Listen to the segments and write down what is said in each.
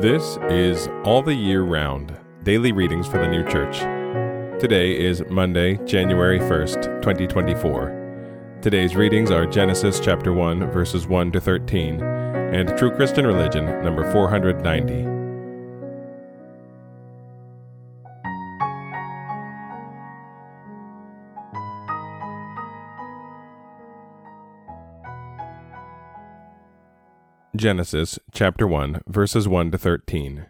This is All the Year Round Daily Readings for the New Church. Today is Monday, January 1st, 2024. Today's readings are Genesis chapter 1, verses 1 to 13, and True Christian Religion, number 490. Genesis chapter 1, verses 1 to 13.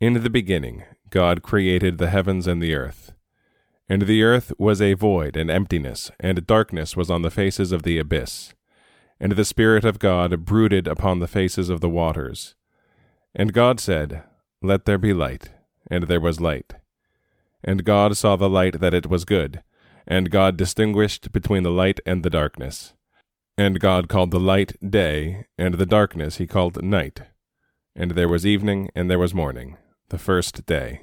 In the beginning, God created the heavens and the earth. And the earth was a void and emptiness, and darkness was on the faces of the abyss. And the Spirit of God brooded upon the faces of the waters. And God said, Let there be light. And there was light. And God saw the light that it was good. And God distinguished between the light and the darkness. And God called the light day, and the darkness he called night. And there was evening, and there was morning, the first day.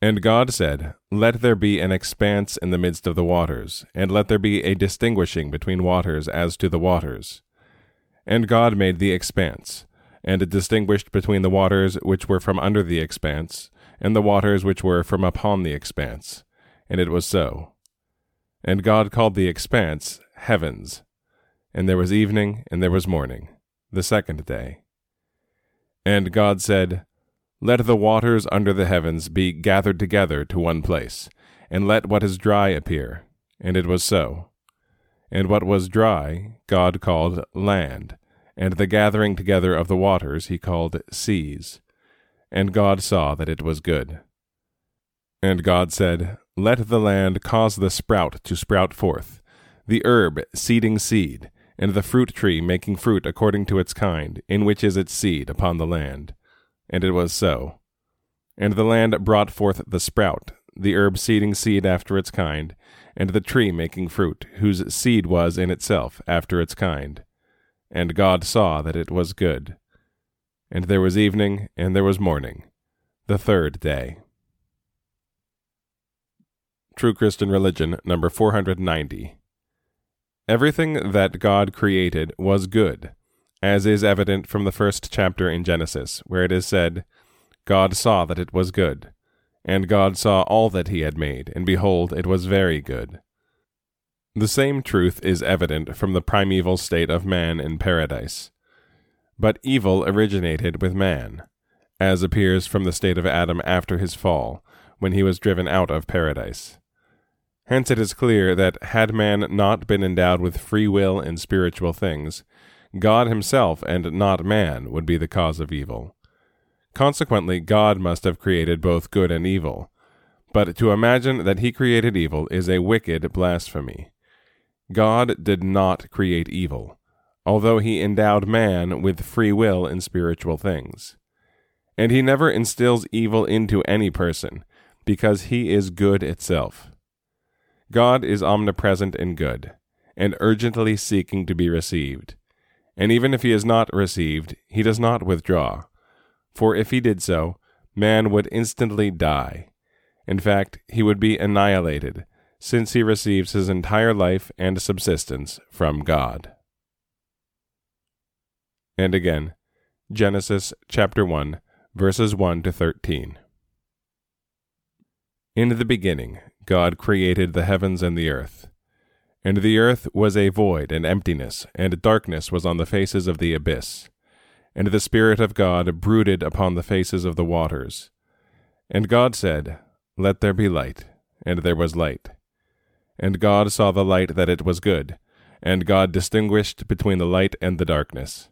And God said, Let there be an expanse in the midst of the waters, and let there be a distinguishing between waters as to the waters. And God made the expanse, and distinguished between the waters which were from under the expanse, and the waters which were from upon the expanse. And it was so. And God called the expanse heavens. And there was evening, and there was morning, the second day. And God said, Let the waters under the heavens be gathered together to one place, and let what is dry appear. And it was so. And what was dry God called land, and the gathering together of the waters he called seas. And God saw that it was good. And God said, Let the land cause the sprout to sprout forth, the herb seeding seed, and the fruit tree making fruit according to its kind, in which is its seed upon the land. And it was so. And the land brought forth the sprout, the herb seeding seed after its kind, and the tree making fruit, whose seed was in itself after its kind. And God saw that it was good. And there was evening, and there was morning, the third day. True Christian Religion, number 490. Everything that God created was good, as is evident from the first chapter in Genesis, where it is said, God saw that it was good. And God saw all that he had made, and behold, it was very good. The same truth is evident from the primeval state of man in paradise. But evil originated with man, as appears from the state of Adam after his fall, when he was driven out of paradise. Hence it is clear that had man not been endowed with free will in spiritual things, God himself and not man would be the cause of evil. Consequently, God must have created both good and evil. But to imagine that he created evil is a wicked blasphemy. God did not create evil, although he endowed man with free will in spiritual things. And he never instills evil into any person, because he is good itself. God is omnipresent and good, and urgently seeking to be received. And even if he is not received, he does not withdraw. For if he did so, man would instantly die. In fact, he would be annihilated, since he receives his entire life and subsistence from God. And again, Genesis chapter 1, verses 1 to 13. In the beginning, God created the heavens and the earth. And the earth was a void and emptiness, and darkness was on the faces of the abyss. And the Spirit of God brooded upon the faces of the waters. And God said, Let there be light. And there was light. And God saw the light that it was good. And God distinguished between the light and the darkness.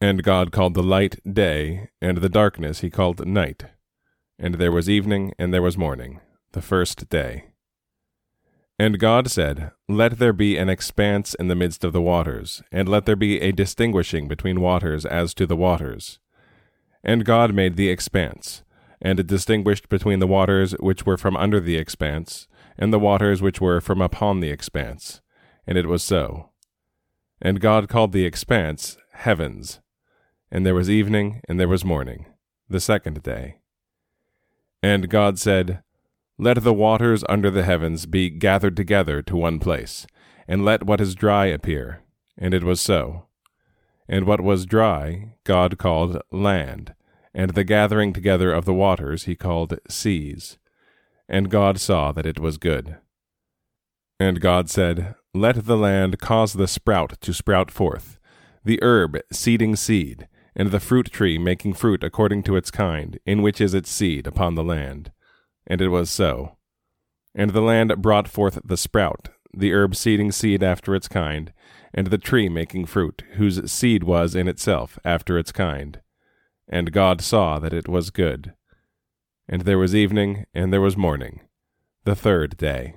And God called the light day, and the darkness he called night. And there was evening, and there was morning, the first day. And God said, Let there be an expanse in the midst of the waters, and let there be a distinguishing between waters as to the waters. And God made the expanse, and distinguished between the waters which were from under the expanse, and the waters which were from upon the expanse. And it was so. And God called the expanse heavens. And there was evening, and there was morning, the second day. And God said, let the waters under the heavens be gathered together to one place, and let what is dry appear. And it was so. And what was dry God called land, and the gathering together of the waters he called seas. And God saw that it was good. And God said, Let the land cause the sprout to sprout forth, the herb seeding seed, and the fruit tree making fruit according to its kind, in which is its seed upon the land. And it was so. And the land brought forth the sprout, the herb seeding seed after its kind, and the tree making fruit, whose seed was in itself after its kind. And God saw that it was good. And there was evening, and there was morning, the third day.